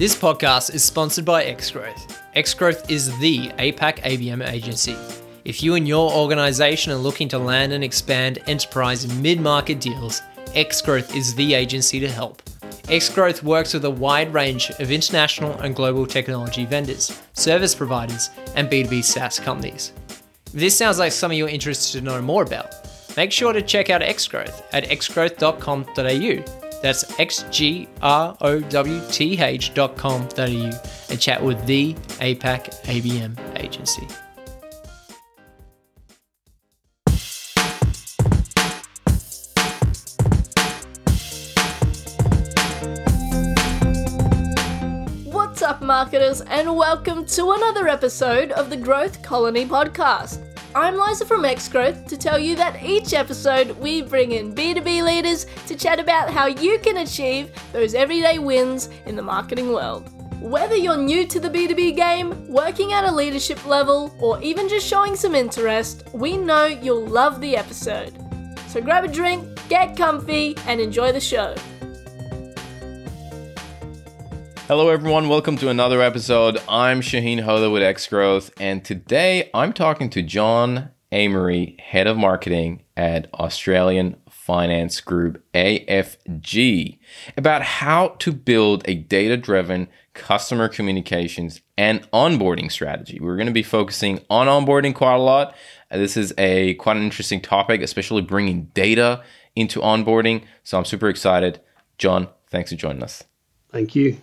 This podcast is sponsored by Xgrowth. Xgrowth is the APAC ABM agency. If you and your organization are looking to land and expand enterprise mid market deals, Xgrowth is the agency to help. Xgrowth works with a wide range of international and global technology vendors, service providers, and B2B SaaS companies. If this sounds like something you're interested to know more about, make sure to check out Xgrowth at xgrowth.com.au that's xgrowth dot xgrowth.com.au and chat with the APAC ABM agency. What's up, marketers, and welcome to another episode of the Growth Colony podcast. I'm Liza from Xgrowth to tell you that each episode we bring in B2B leaders to chat about how you can achieve those everyday wins in the marketing world. Whether you're new to the B2B game, working at a leadership level, or even just showing some interest, we know you'll love the episode. So grab a drink, get comfy, and enjoy the show. Hello, everyone. Welcome to another episode. I'm Shaheen Hoda with Xgrowth, and today I'm talking to John Amory, Head of Marketing at Australian Finance Group AFG, about how to build a data driven customer communications and onboarding strategy. We're going to be focusing on onboarding quite a lot. This is a quite an interesting topic, especially bringing data into onboarding. So I'm super excited. John, thanks for joining us. Thank you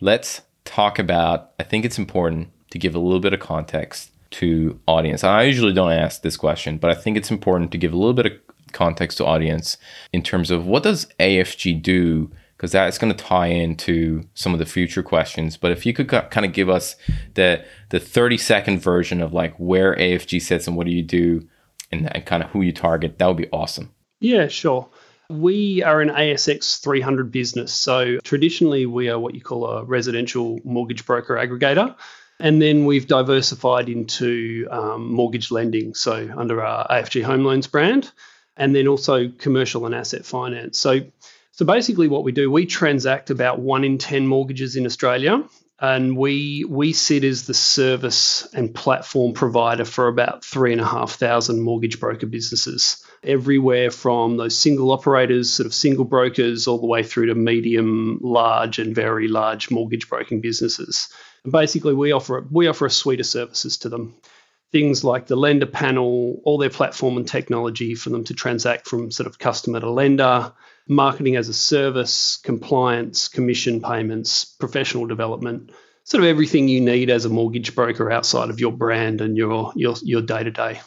let's talk about I think it's important to give a little bit of context to audience. I usually don't ask this question, but I think it's important to give a little bit of context to audience in terms of what does AFG do because that's going to tie into some of the future questions. But if you could kind of give us the the 30 second version of like where AFG sits and what do you do and, and kind of who you target, that would be awesome. Yeah, sure. We are an ASX 300 business. So traditionally, we are what you call a residential mortgage broker aggregator. And then we've diversified into um, mortgage lending, so under our AFG Home Loans brand, and then also commercial and asset finance. So, so basically, what we do, we transact about one in 10 mortgages in Australia, and we we sit as the service and platform provider for about three and a half thousand mortgage broker businesses everywhere from those single operators, sort of single brokers, all the way through to medium, large, and very large mortgage broking businesses. And basically, we offer we offer a suite of services to them. Things like the lender panel, all their platform and technology for them to transact from sort of customer to lender, marketing as a service, compliance, commission payments, professional development, sort of everything you need as a mortgage broker outside of your brand and your your your day to day.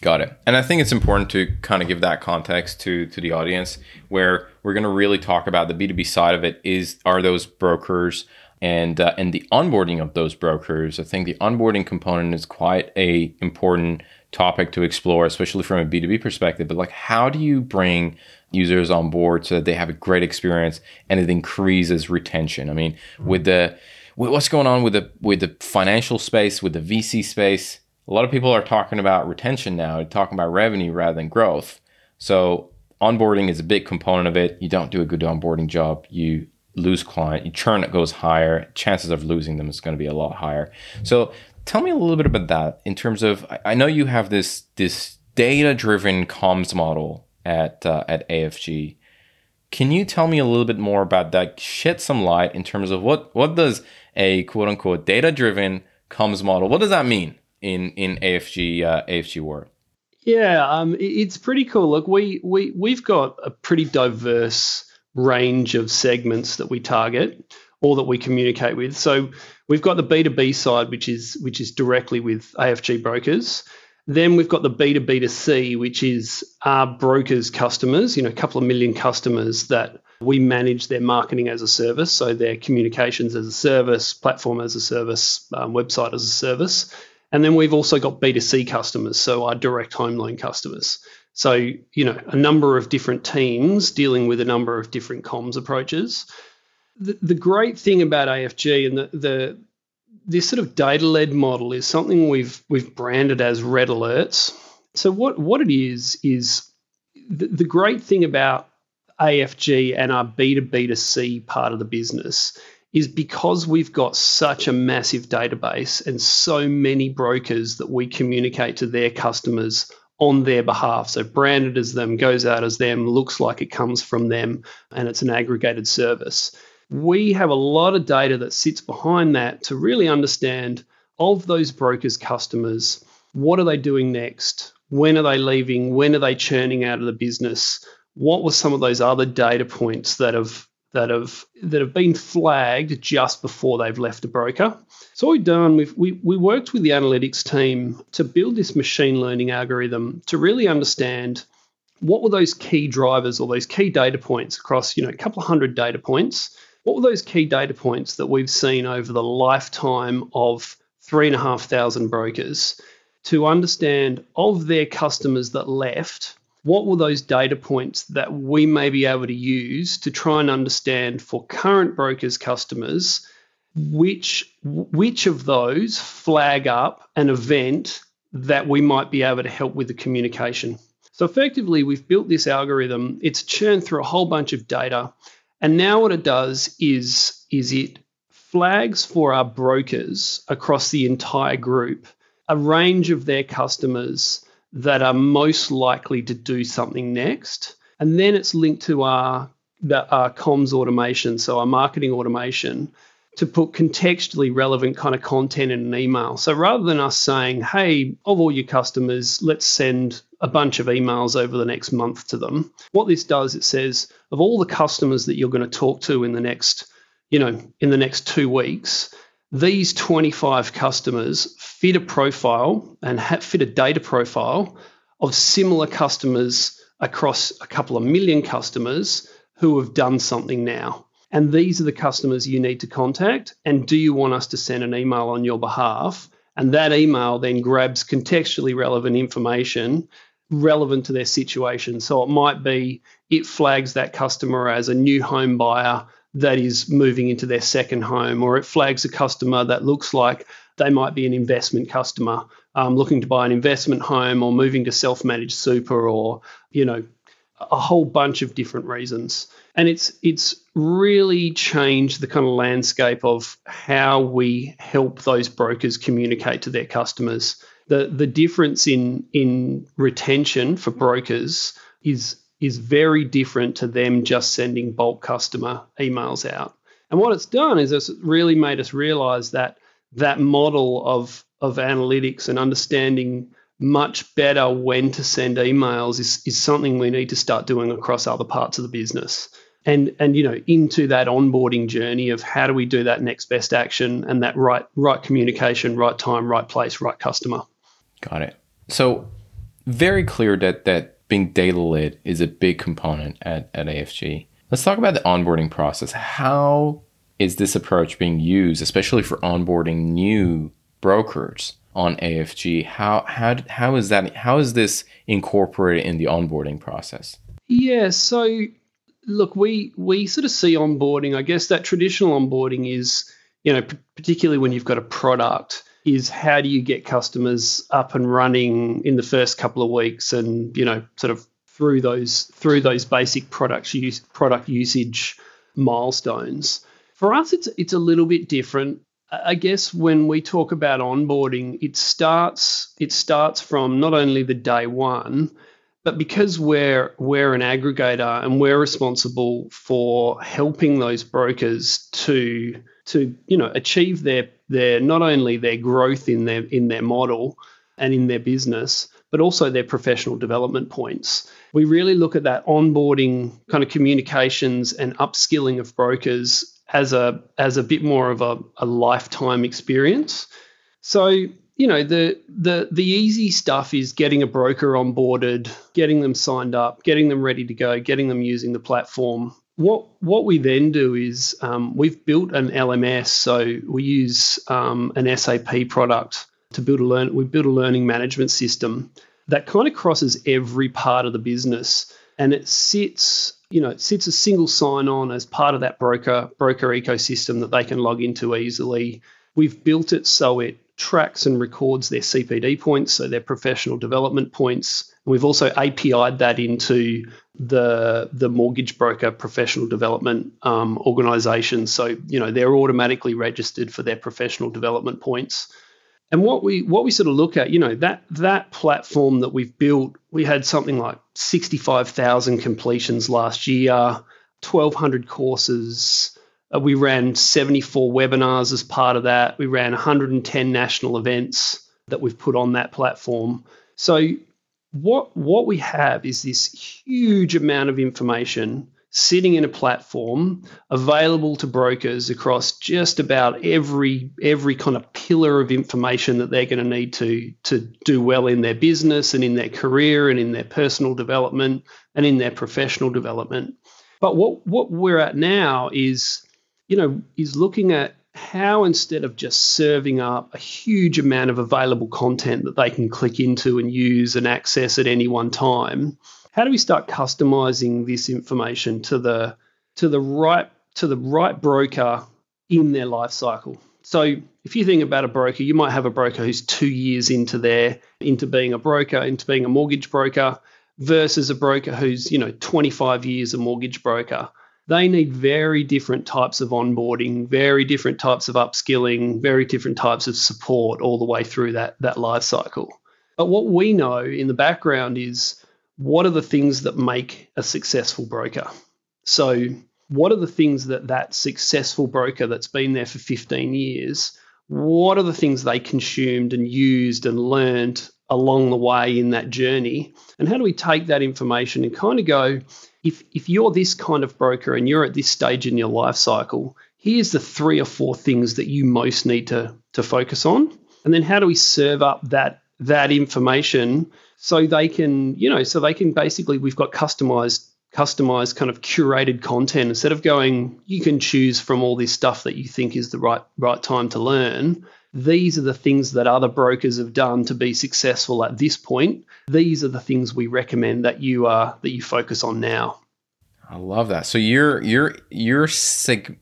Got it. And I think it's important to kind of give that context to to the audience where we're going to really talk about the B2B side of it is are those brokers and uh, and the onboarding of those brokers. I think the onboarding component is quite a important topic to explore, especially from a B2B perspective. But like how do you bring users on board so that they have a great experience and it increases retention? I mean, with the with what's going on with the with the financial space, with the VC space, a lot of people are talking about retention now, talking about revenue rather than growth. So onboarding is a big component of it. You don't do a good onboarding job, you lose client, churn goes higher, chances of losing them is going to be a lot higher. So tell me a little bit about that in terms of I know you have this this data driven comms model at uh, at AFG. Can you tell me a little bit more about that? Shed some light in terms of what what does a quote unquote data driven comms model what does that mean? in in AFG uh, AFG world? Yeah, um, it's pretty cool. Look, we we we've got a pretty diverse range of segments that we target or that we communicate with. So we've got the B2B side, which is which is directly with AFG brokers. Then we've got the B2B to C, which is our brokers' customers, you know, a couple of million customers that we manage their marketing as a service, so their communications as a service, platform as a service, um, website as a service. And then we've also got B2C customers, so our direct home loan customers. So, you know, a number of different teams dealing with a number of different comms approaches. The, the great thing about AFG and the, the this sort of data-led model is something we've we've branded as red alerts. So what what it is is the, the great thing about AFG and our B2B to C part of the business is because we've got such a massive database and so many brokers that we communicate to their customers on their behalf. So branded as them, goes out as them, looks like it comes from them, and it's an aggregated service. We have a lot of data that sits behind that to really understand of those brokers' customers, what are they doing next? When are they leaving? When are they churning out of the business? What were some of those other data points that have that have that have been flagged just before they've left a broker. So we've done, we've, we we worked with the analytics team to build this machine learning algorithm to really understand what were those key drivers or those key data points across you know a couple of hundred data points. What were those key data points that we've seen over the lifetime of three and a half thousand brokers to understand of their customers that left what were those data points that we may be able to use to try and understand for current brokers customers which which of those flag up an event that we might be able to help with the communication? So effectively we've built this algorithm. It's churned through a whole bunch of data. And now what it does is is it flags for our brokers across the entire group a range of their customers that are most likely to do something next. And then it's linked to our, our comms automation, so our marketing automation, to put contextually relevant kind of content in an email. So rather than us saying, hey, of all your customers, let's send a bunch of emails over the next month to them, what this does, it says, of all the customers that you're going to talk to in the next, you know, in the next two weeks, these 25 customers fit a profile and fit a data profile of similar customers across a couple of million customers who have done something now. And these are the customers you need to contact. And do you want us to send an email on your behalf? And that email then grabs contextually relevant information relevant to their situation. So it might be it flags that customer as a new home buyer that is moving into their second home, or it flags a customer that looks like they might be an investment customer um, looking to buy an investment home or moving to self-managed super or you know a whole bunch of different reasons. And it's it's really changed the kind of landscape of how we help those brokers communicate to their customers. The the difference in in retention for brokers is is very different to them just sending bulk customer emails out. And what it's done is it's really made us realize that that model of, of analytics and understanding much better when to send emails is, is something we need to start doing across other parts of the business. And, and you know into that onboarding journey of how do we do that next best action and that right right communication right time right place right customer got it so very clear that that being data led is a big component at, at AFG. Let's talk about the onboarding process. How is this approach being used, especially for onboarding new brokers on AFG? How how how is that how is this incorporated in the onboarding process? Yeah, so look, we we sort of see onboarding. I guess that traditional onboarding is, you know, particularly when you've got a product is how do you get customers up and running in the first couple of weeks and you know sort of through those through those basic product use product usage milestones? For us it's it's a little bit different. I guess when we talk about onboarding it starts it starts from not only the day one but because we're we're an aggregator and we're responsible for helping those brokers to to you know achieve their their not only their growth in their in their model and in their business, but also their professional development points. We really look at that onboarding kind of communications and upskilling of brokers as a as a bit more of a, a lifetime experience. So you know the the the easy stuff is getting a broker onboarded, getting them signed up, getting them ready to go, getting them using the platform, what what we then do is um, we've built an LMS, so we use um, an SAP product to build a learn. We build a learning management system that kind of crosses every part of the business, and it sits you know it sits a single sign on as part of that broker broker ecosystem that they can log into easily. We've built it so it tracks and records their CPD points, so their professional development points, We've also API'd that into the the mortgage broker professional development um. So you know they're automatically registered for their professional development points. And what we what we sort of look at, you know, that that platform that we've built, we had something like sixty five thousand completions last year, twelve hundred courses. Uh, we ran seventy four webinars as part of that. We ran one hundred and ten national events that we've put on that platform. So what what we have is this huge amount of information sitting in a platform available to brokers across just about every every kind of pillar of information that they're going to need to to do well in their business and in their career and in their personal development and in their professional development. But what what we're at now is you know is looking at how instead of just serving up a huge amount of available content that they can click into and use and access at any one time, how do we start customizing this information to the to the right to the right broker in their life cycle? So if you think about a broker, you might have a broker who's two years into their into being a broker, into being a mortgage broker, versus a broker who's you know 25 years a mortgage broker they need very different types of onboarding, very different types of upskilling, very different types of support all the way through that, that life cycle. But what we know in the background is what are the things that make a successful broker? So, what are the things that that successful broker that's been there for 15 years, what are the things they consumed and used and learned along the way in that journey? And how do we take that information and kind of go, if if you're this kind of broker and you're at this stage in your life cycle, here's the three or four things that you most need to to focus on. And then how do we serve up that that information so they can, you know, so they can basically we've got customized customized kind of curated content instead of going you can choose from all this stuff that you think is the right right time to learn these are the things that other brokers have done to be successful at this point. These are the things we recommend that you uh, that you focus on now. I love that. So you're you're you're sig-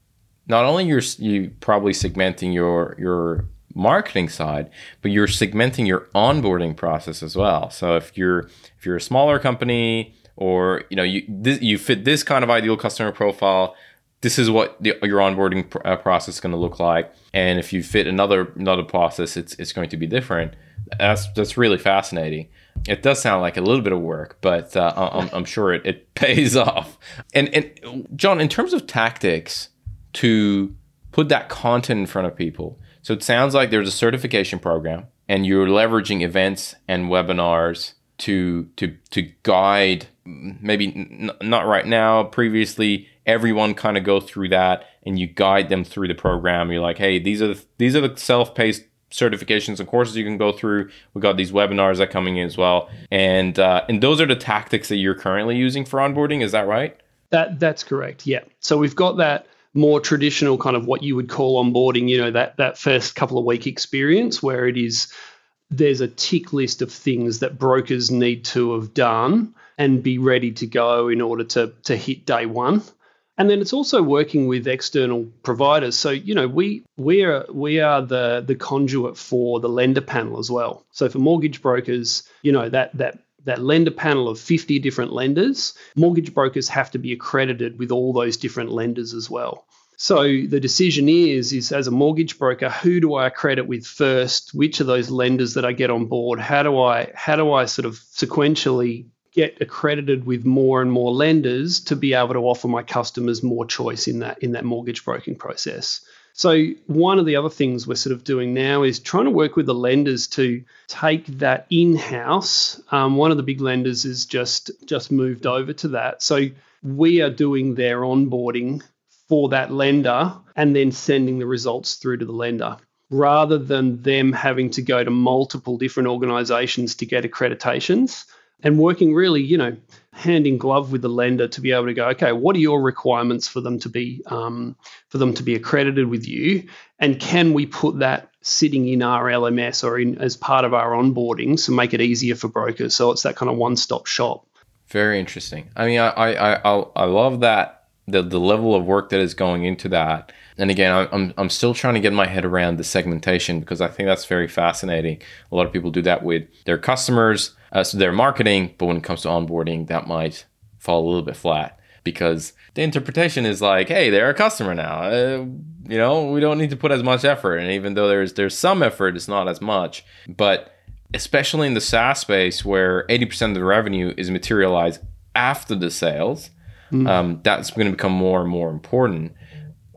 not only you're you probably segmenting your your marketing side, but you're segmenting your onboarding process as well. So if you're if you're a smaller company or you know you this, you fit this kind of ideal customer profile, this is what the, your onboarding uh, process is going to look like. And if you fit another another process, it's it's going to be different. That's that's really fascinating. It does sound like a little bit of work, but uh, I'm, I'm sure it, it pays off. And and John, in terms of tactics to put that content in front of people, so it sounds like there's a certification program, and you're leveraging events and webinars to to to guide maybe n- not right now previously everyone kind of go through that and you guide them through the program. You're like hey these are the, these are the self-paced certifications and courses you can go through. We've got these webinars that coming in as well. And uh, and those are the tactics that you're currently using for onboarding is that right? That that's correct yeah. So we've got that more traditional kind of what you would call onboarding you know that that first couple of week experience where it is there's a tick list of things that brokers need to have done and be ready to go in order to to hit day one and then it's also working with external providers. So you know we we are we are the the conduit for the lender panel as well. So for mortgage brokers, you know that that that lender panel of 50 different lenders, mortgage brokers have to be accredited with all those different lenders as well. So the decision is is as a mortgage broker, who do I accredit with first? Which of those lenders that I get on board? How do I how do I sort of sequentially get accredited with more and more lenders to be able to offer my customers more choice in that in that mortgage broking process. So one of the other things we're sort of doing now is trying to work with the lenders to take that in-house. Um, one of the big lenders is just just moved over to that. So we are doing their onboarding for that lender and then sending the results through to the lender rather than them having to go to multiple different organizations to get accreditations and working really, you know, hand in glove with the lender to be able to go, okay, what are your requirements for them to be um, for them to be accredited with you, and can we put that sitting in our LMS or in as part of our onboarding to make it easier for brokers? So it's that kind of one-stop shop. Very interesting. I mean, I I I, I love that the the level of work that is going into that. And again, I'm I'm still trying to get my head around the segmentation because I think that's very fascinating. A lot of people do that with their customers uh, so they're marketing, but when it comes to onboarding, that might fall a little bit flat because the interpretation is like, hey, they're a customer now. Uh, you know, we don't need to put as much effort, and even though there's there's some effort, it's not as much. But especially in the SaaS space, where 80% of the revenue is materialized after the sales, mm. um, that's going to become more and more important.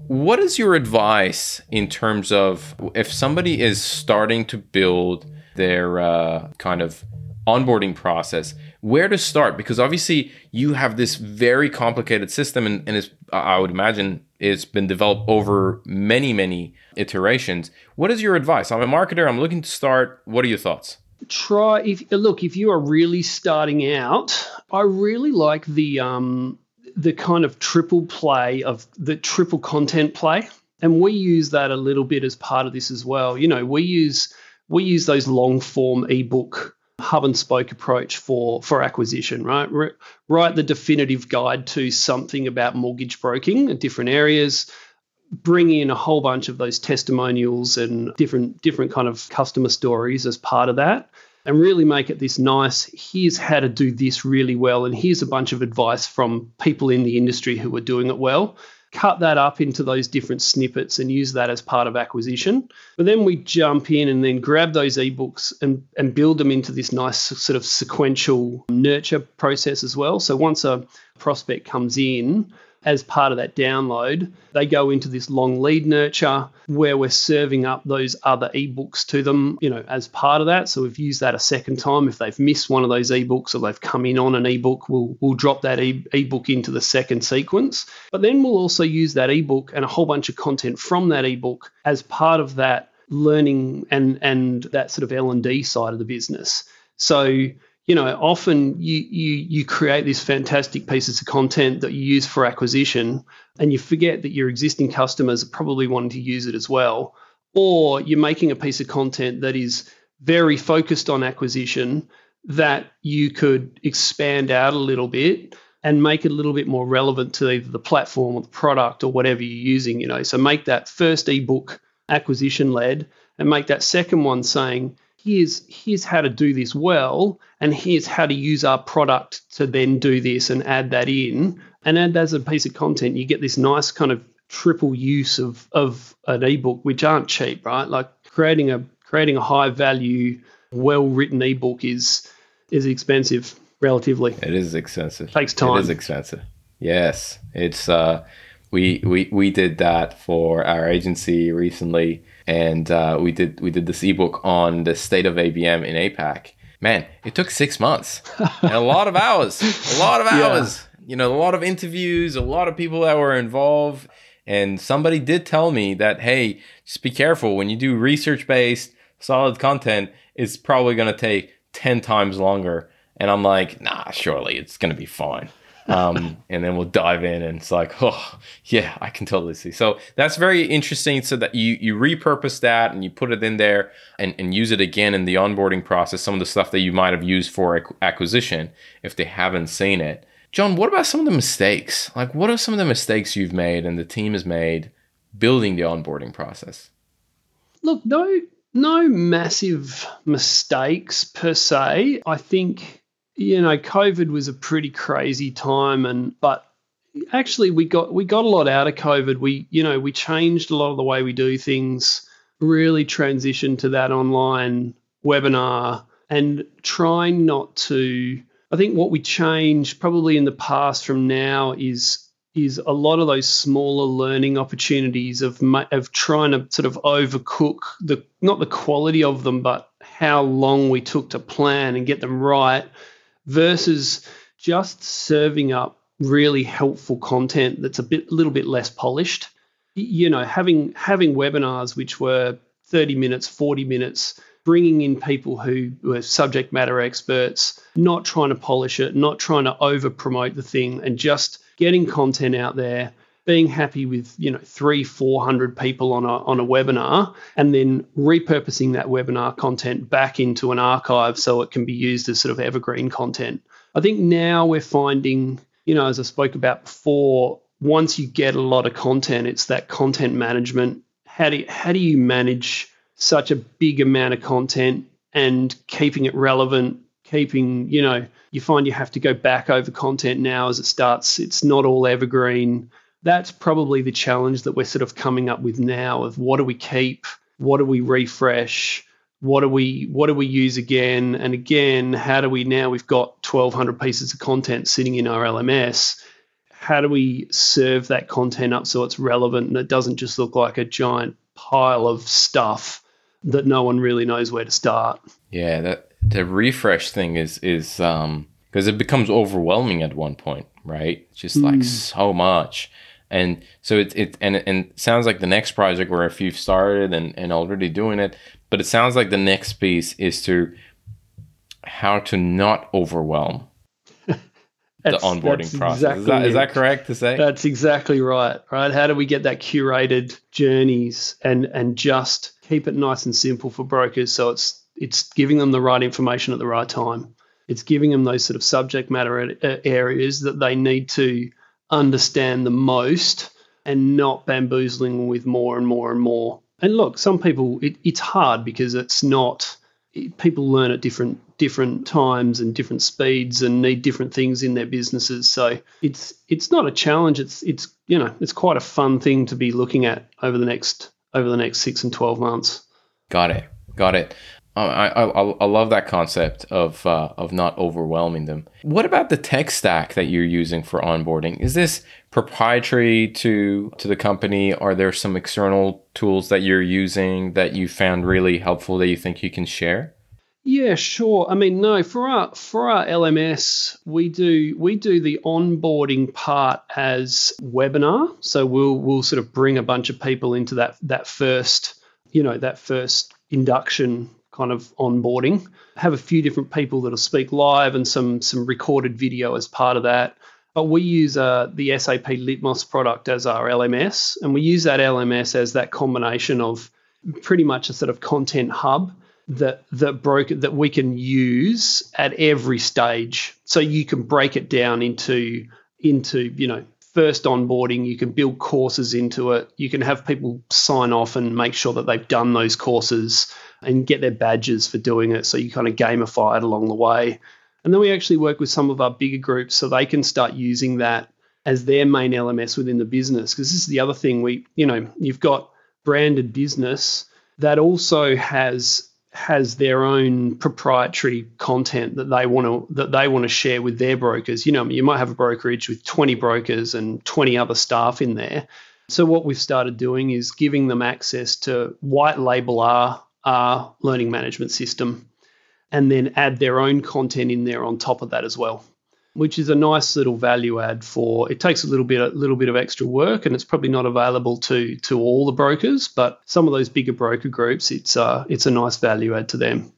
What is your advice in terms of if somebody is starting to build their uh, kind of onboarding process? Where to start? Because obviously you have this very complicated system, and, and I would imagine it's been developed over many, many iterations. What is your advice? I'm a marketer. I'm looking to start. What are your thoughts? Try if look if you are really starting out. I really like the um, the kind of triple play of the triple content play. And we use that a little bit as part of this as well. You know, we use we use those long form ebook hub and spoke approach for for acquisition, right? Write the definitive guide to something about mortgage broking in different areas. Bring in a whole bunch of those testimonials and different different kind of customer stories as part of that and really make it this nice here's how to do this really well and here's a bunch of advice from people in the industry who are doing it well cut that up into those different snippets and use that as part of acquisition. But then we jump in and then grab those ebooks and, and build them into this nice sort of sequential nurture process as well. So once a prospect comes in as part of that download, they go into this long lead nurture where we're serving up those other ebooks to them, you know, as part of that. So we've used that a second time. If they've missed one of those ebooks or they've come in on an ebook, we'll we'll drop that e- ebook into the second sequence. But then we'll also use that ebook and a whole bunch of content from that ebook as part of that learning and and that sort of L&D side of the business. So you know, often you, you you create these fantastic pieces of content that you use for acquisition, and you forget that your existing customers are probably wanting to use it as well. Or you're making a piece of content that is very focused on acquisition that you could expand out a little bit and make it a little bit more relevant to either the platform or the product or whatever you're using. You know, so make that first ebook acquisition led, and make that second one saying here's here's how to do this well and here's how to use our product to then do this and add that in. And add that as a piece of content you get this nice kind of triple use of of an ebook which aren't cheap right? Like creating a creating a high value well written ebook is is expensive relatively. It is expensive. Takes time. It is expensive. Yes. It's uh we we we did that for our agency recently and uh, we did we did this ebook on the state of ABM in APAC. Man, it took six months and a lot of hours, a lot of hours. Yeah. You know, a lot of interviews, a lot of people that were involved. And somebody did tell me that, hey, just be careful when you do research based solid content. It's probably going to take ten times longer. And I'm like, nah, surely it's going to be fine um, and then we'll dive in and it's like oh yeah i can totally see. So that's very interesting. So that you you repurpose that and you put it in there and, and use it again in the onboarding process some of the stuff that you might have used for acquisition if they haven't seen it. John what about some of the mistakes? Like what are some of the mistakes you've made and the team has made building the onboarding process? Look no no massive mistakes per se. I think you know, COVID was a pretty crazy time, and but actually we got we got a lot out of COVID. We you know we changed a lot of the way we do things, really transitioned to that online webinar, and trying not to. I think what we changed probably in the past from now is is a lot of those smaller learning opportunities of of trying to sort of overcook the not the quality of them, but how long we took to plan and get them right versus just serving up really helpful content that's a bit little bit less polished. You know having having webinars which were 30 minutes 40 minutes bringing in people who were subject matter experts not trying to polish it not trying to over promote the thing and just getting content out there being happy with you know three four hundred people on a on a webinar and then repurposing that webinar content back into an archive so it can be used as sort of evergreen content i think now we're finding you know as i spoke about before once you get a lot of content it's that content management how do you, how do you manage such a big amount of content and keeping it relevant keeping, you know, you find you have to go back over content now as it starts. It's not all evergreen. That's probably the challenge that we're sort of coming up with now of what do we keep? What do we refresh? What do we what do we use again and again? How do we now we've got 1200 pieces of content sitting in our LMS? How do we serve that content up so it's relevant and it doesn't just look like a giant pile of stuff that no one really knows where to start? Yeah, that the refresh thing is is um because it becomes overwhelming at one point, right? Just like so much. And so it, it and and it sounds like the next project where if you've started and, and already doing it, but it sounds like the next piece is to how to not overwhelm the onboarding process. is, that, is that correct to say? That's exactly right. Right? How do we get that curated journeys and and just keep it nice and simple for brokers so it's it's giving them the right information at the right time. It's giving them those sort of subject matter areas that they need to understand the most and not bamboozling with more and more and more. And look, some people it, it's hard because it's not it- people learn at different different times and different speeds and need different things in their businesses. So it's it's not a challenge. It's it's you know it's quite a fun thing to be looking at over the next over the next six and twelve months. Got it. Got it. I, I I I love that concept of uh, of not overwhelming them. What about the tech stack that you're using for onboarding? Is this proprietary to to the company? Are there some external tools that you're using that you found really helpful that you think you can share? Yeah, sure. I mean, no, for our for our LMS, we do we do the onboarding part as webinar. So we'll we'll sort of bring a bunch of people into that that first, you know, that first induction kind of onboarding. Have a few different people that'll speak live and some some recorded video as part of that. But we use uh, the SAP Litmos product as our LMS, and we use that LMS as that combination of pretty much a sort of content hub that that broker that we can use at every stage. So you can break it down into into you know first onboarding. You can build courses into it. You can have people sign off and make sure that they've done those courses and get their badges for doing it. So you kind of gamify it along the way. And then we actually work with some of our bigger groups so they can start using that as their main LMS within the business. Because this is the other thing we, you know, you've got branded business that also has has their own proprietary content that they want to that they want to share with their brokers. You know, you might have a brokerage with 20 brokers and 20 other staff in there. So what we've started doing is giving them access to white label our our learning management system and then add their own content in there on top of that as well which is a nice little value add for it takes a little bit a little bit of extra work and it's probably not available to to all the brokers but some of those bigger broker groups it's uh it's a nice value add to them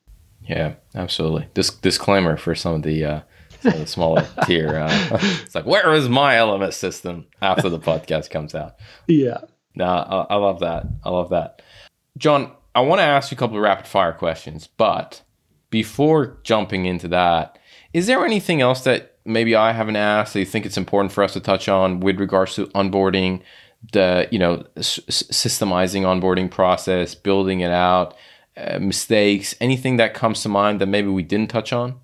Yeah, absolutely. This disclaimer for some of the uh, some of the smaller tier. Uh, it's like, where is my LMS system after the podcast comes out? yeah No, I, I love that. I love that. John, I want to ask you a couple of rapid fire questions, but before jumping into that, is there anything else that maybe I haven't asked that you think it's important for us to touch on with regards to onboarding, the you know s- systemizing onboarding process, building it out, uh, mistakes, anything that comes to mind that maybe we didn't touch on?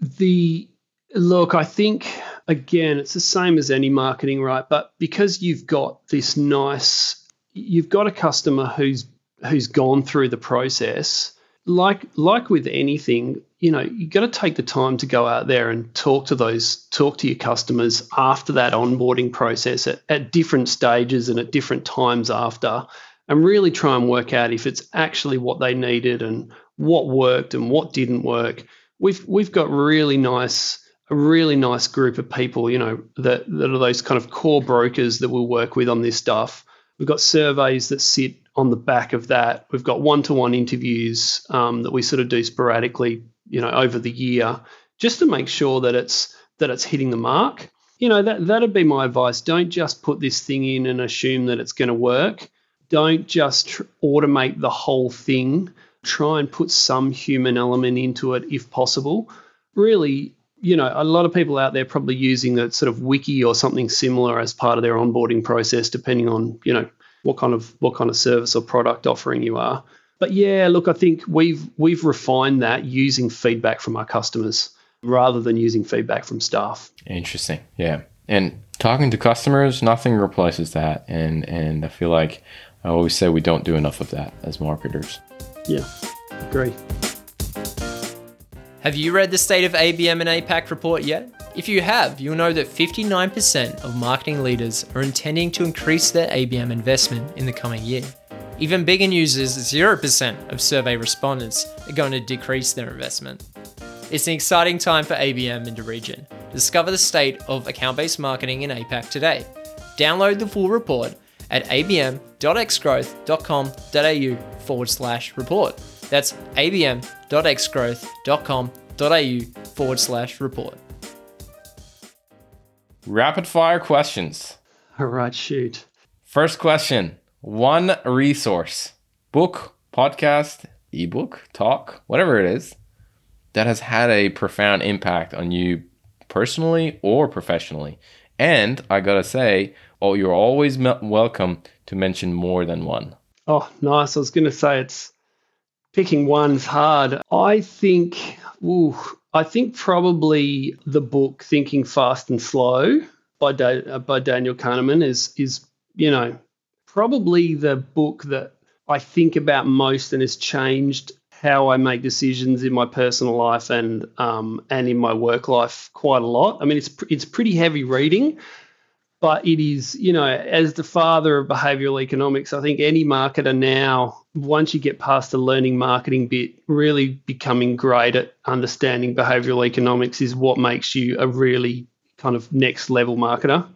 the look i think again it's the same as any marketing right but because you've got this nice you've got a customer who's who's gone through the process like like with anything you know you got to take the time to go out there and talk to those talk to your customers after that onboarding process at, at different stages and at different times after and really try and work out if it's actually what they needed and what worked and what didn't work we've we've got really nice a really nice group of people, you know, that, that are those kind of core brokers that we'll work with on this stuff. We've got surveys that sit on the back of that. We've got one-to-one interviews um, that we sort of do sporadically, you know, over the year, just to make sure that it's that it's hitting the mark. You know, that that'd be my advice. Don't just put this thing in and assume that it's going to work. Don't just tr- automate the whole thing. Try and put some human element into it if possible. Really, you know, a lot of people out there probably using a sort of wiki or something similar as part of their onboarding process, depending on, you know, what kind of what kind of service or product offering you are. But yeah, look, I think we've we've refined that using feedback from our customers rather than using feedback from staff. Interesting. Yeah. And talking to customers, nothing replaces that. And and I feel like I always say we don't do enough of that as marketers. Yeah, agree. Have you read the State of ABM and APAC report yet? If you have, you'll know that 59% of marketing leaders are intending to increase their ABM investment in the coming year. Even bigger news is 0% of survey respondents are going to decrease their investment. It's an exciting time for ABM in the region. Discover the state of account based marketing in APAC today. Download the full report at abm.xgrowth.com.au forward slash report. That's abm.xgrowth.com.au forward slash report. Rapid fire questions. All right, shoot. First question One resource, book, podcast, ebook, talk, whatever it is, that has had a profound impact on you personally or professionally. And I gotta say, oh, you're always me- welcome to mention more than one. Oh, nice. I was going to say it's picking one's hard. I think, ooh, I think probably the book Thinking Fast and Slow by da- uh, by Daniel Kahneman is is you know probably the book that I think about most and has changed how I make decisions in my personal life and um, and in my work life quite a lot. I mean, it's it's pretty heavy reading, but it is you know as the father of behavioral economics, I think any marketer now, once you get past the learning marketing bit, really becoming great at understanding behavioral economics is what makes you a really kind of next level marketer,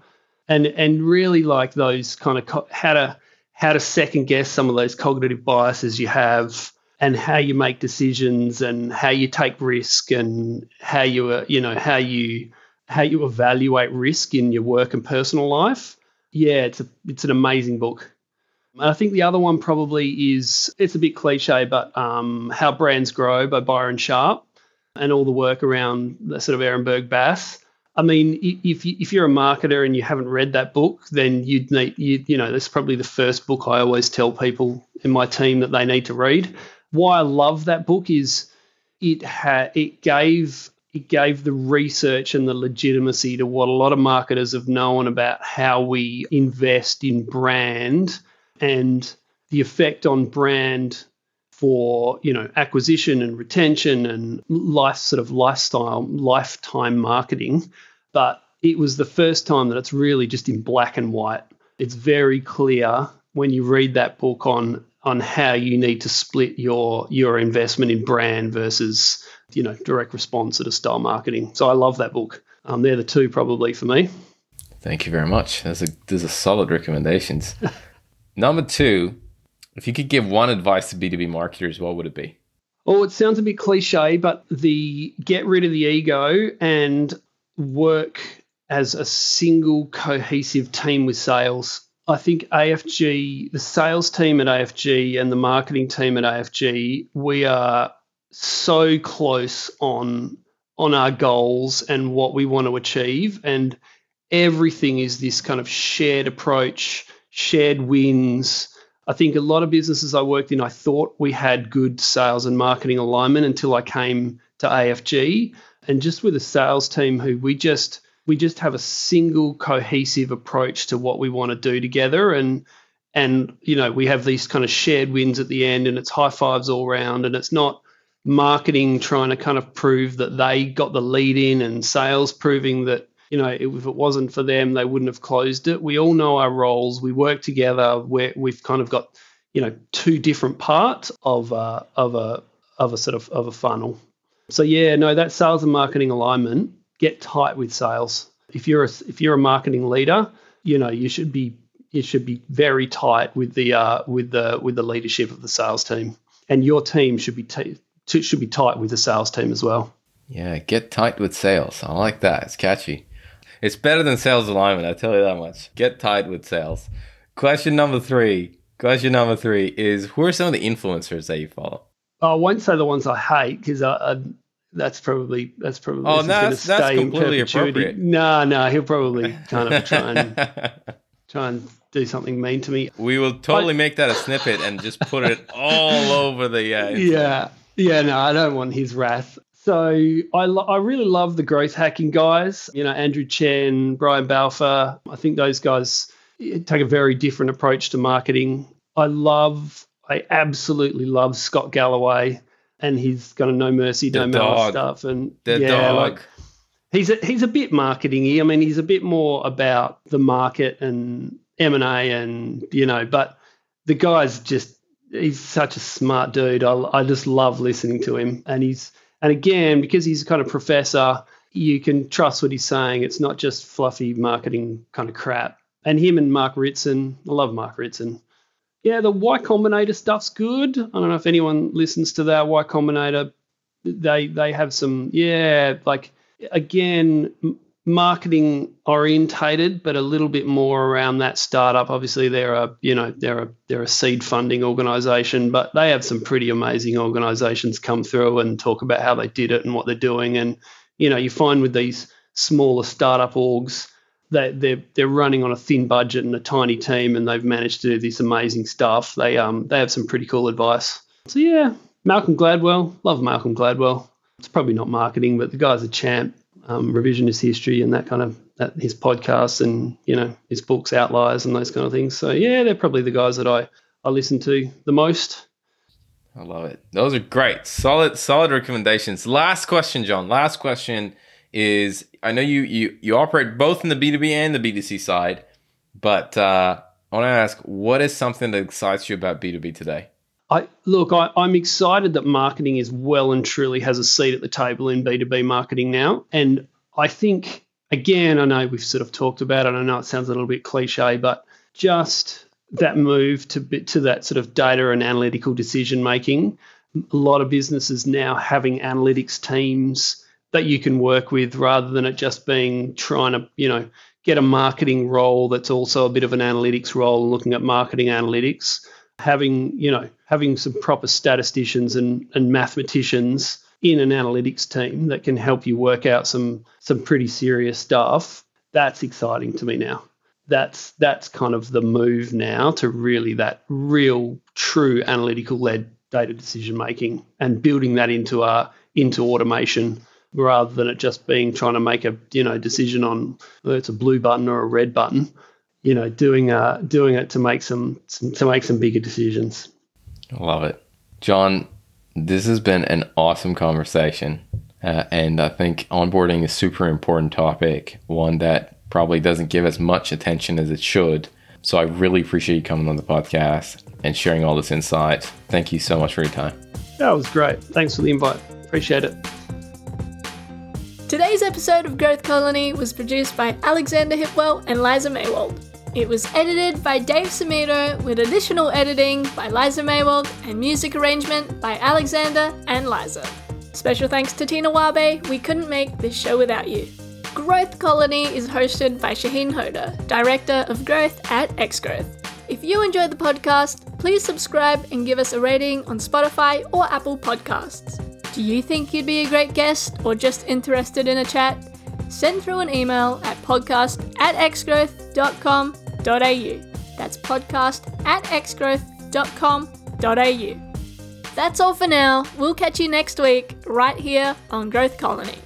and and really like those kind of co- how to how to second guess some of those cognitive biases you have and how you make decisions and how you take risk and how you uh, you know how you how you evaluate risk in your work and personal life. Yeah, it's a it's an amazing book. And I think the other one probably is it's a bit cliche, but um, How Brands Grow by Byron Sharp and all the work around the sort of Ehrenberg Bass. I mean, if if you're a marketer and you haven't read that book, then you'd need you you know that's probably the first book I always tell people in my team that they need to read why I love that book is it had it gave it gave the research and the legitimacy to what a lot of marketers have known about how we invest in brand and the effect on brand for you know acquisition and retention and life sort of lifestyle lifetime marketing. But it was the first time that it's really just in black and white. It's very clear when you read that book on on how you need to split your your investment in brand versus you know direct response sort of style marketing. So I love that book. Um, they're the two probably for me. Thank you very much. Those are those are solid recommendations. Number two, if you could give one advice to B2B marketers, what would it be? Oh, it sounds a bit cliche, but the get rid of the ego and work as a single cohesive team with sales I think AFG, the sales team at AFG and the marketing team at AFG, we are so close on on our goals and what we want to achieve and everything is this kind of shared approach, shared wins. I think a lot of businesses I worked in, I thought we had good sales and marketing alignment until I came to AFG. And just with a sales team who we just we just have a single cohesive approach to what we want to do together and and you know we have these kind of shared wins at the end and it's high fives all around and it's not marketing trying to kind of prove that they got the lead in and sales proving that you know if it wasn't for them they wouldn't have closed it. We all know our roles. We work together. Where we've kind of got you know two different parts of a, of a of a sort of of a funnel. So yeah no that sales and marketing alignment get tight with sales. If you're a, if you're a marketing leader, you know you should be you should be very tight with the uh, with the with the leadership of the sales team, and your team should be t- should be tight with the sales team as well. Yeah, get tight with sales. I like that. It's catchy. It's better than sales alignment. I tell you that much. Get tight with sales. Question number three. Question number three is: Who are some of the influencers that you follow? I won't say the ones I hate because I, I, that's probably that's probably oh no, that's, that's completely appropriate. No, no, he'll probably kind of try and try and do something mean to me. We will totally make that a snippet and just put it all over the. Uh, yeah, yeah. No, I don't want his wrath. So I, lo- I really love the growth hacking guys. You know, Andrew Chen, Brian Balfour. I think those guys eh, take a very different approach to marketing. I love, I absolutely love Scott Galloway and he's got a no mercy, no malice stuff. And the yeah, dog. like he's a, he's a bit marketingy. I mean, he's a bit more about the market and M and A, and you know, but the guy's just he's such a smart dude. I, I just love listening to him, and he's and again because he's a kind of professor, you can trust what he's saying. It's not just fluffy marketing kind of crap. And him and Mark Ritson, I love Mark Ritson. Yeah, the Y Combinator stuff's good. I don't know if anyone listens to that Y Combinator. They they have some yeah like again marketing orientated, but a little bit more around that startup. Obviously, they're a you know they're a they're a seed funding organization, but they have some pretty amazing organizations come through and talk about how they did it and what they're doing. And you know you find with these smaller startup orgs they, they're they're running on a thin budget and a tiny team, and they've managed to do this amazing stuff. They um they have some pretty cool advice. So yeah, Malcolm Gladwell, love Malcolm Gladwell. It's probably not marketing, but the guy's a champ. Um, revisionist history and that kind of that his podcasts and you know his books, Outliers, and those kind of things. So yeah, they're probably the guys that I I listen to the most. I love it. Those are great, solid, solid recommendations. Last question, John. Last question is I know you you you operate both in the B two B and the B two C side, but uh, I want to ask, what is something that excites you about B two B today? I look, I, I'm excited that marketing is well and truly has a seat at the table in B two B marketing now, and I think again, I know we've sort of talked about it. I know it sounds a little bit cliche, but just that move to to that sort of data and analytical decision making. A lot of businesses now having analytics teams that you can work with rather than it just being trying to, you know, get a marketing role that's also a bit of an analytics role looking at marketing analytics. Having, you know, having some proper statisticians and, and mathematicians in an analytics team that can help you work out some some pretty serious stuff, that's exciting to me now. That's that's kind of the move now to really that real true analytical led data decision making and building that into our into automation rather than it just being trying to make a you know decision on whether it's a blue button or a red button. You know, doing uh, doing it to make some, some to make some bigger decisions. I love it, John. This has been an awesome conversation, uh, and I think onboarding is a super important topic. One that probably doesn't give as much attention as it should. So I really appreciate you coming on the podcast and sharing all this insight. Thank you so much for your time. That was great. Thanks for the invite. Appreciate it. Today's episode of Growth Colony was produced by Alexander Hipwell and Liza Maywald. It was edited by Dave Samito with additional editing by Liza Maywald and music arrangement by Alexander and Liza. Special thanks to Tina Wabe, we couldn't make this show without you. Growth Colony is hosted by Shaheen Hoda, Director of Growth at Xgrowth. If you enjoyed the podcast, please subscribe and give us a rating on Spotify or Apple Podcasts. Do you think you'd be a great guest or just interested in a chat? Send through an email at podcast at xgrowth.com.au. That's podcast at xgrowth.com.au. That's all for now. We'll catch you next week, right here on Growth Colony.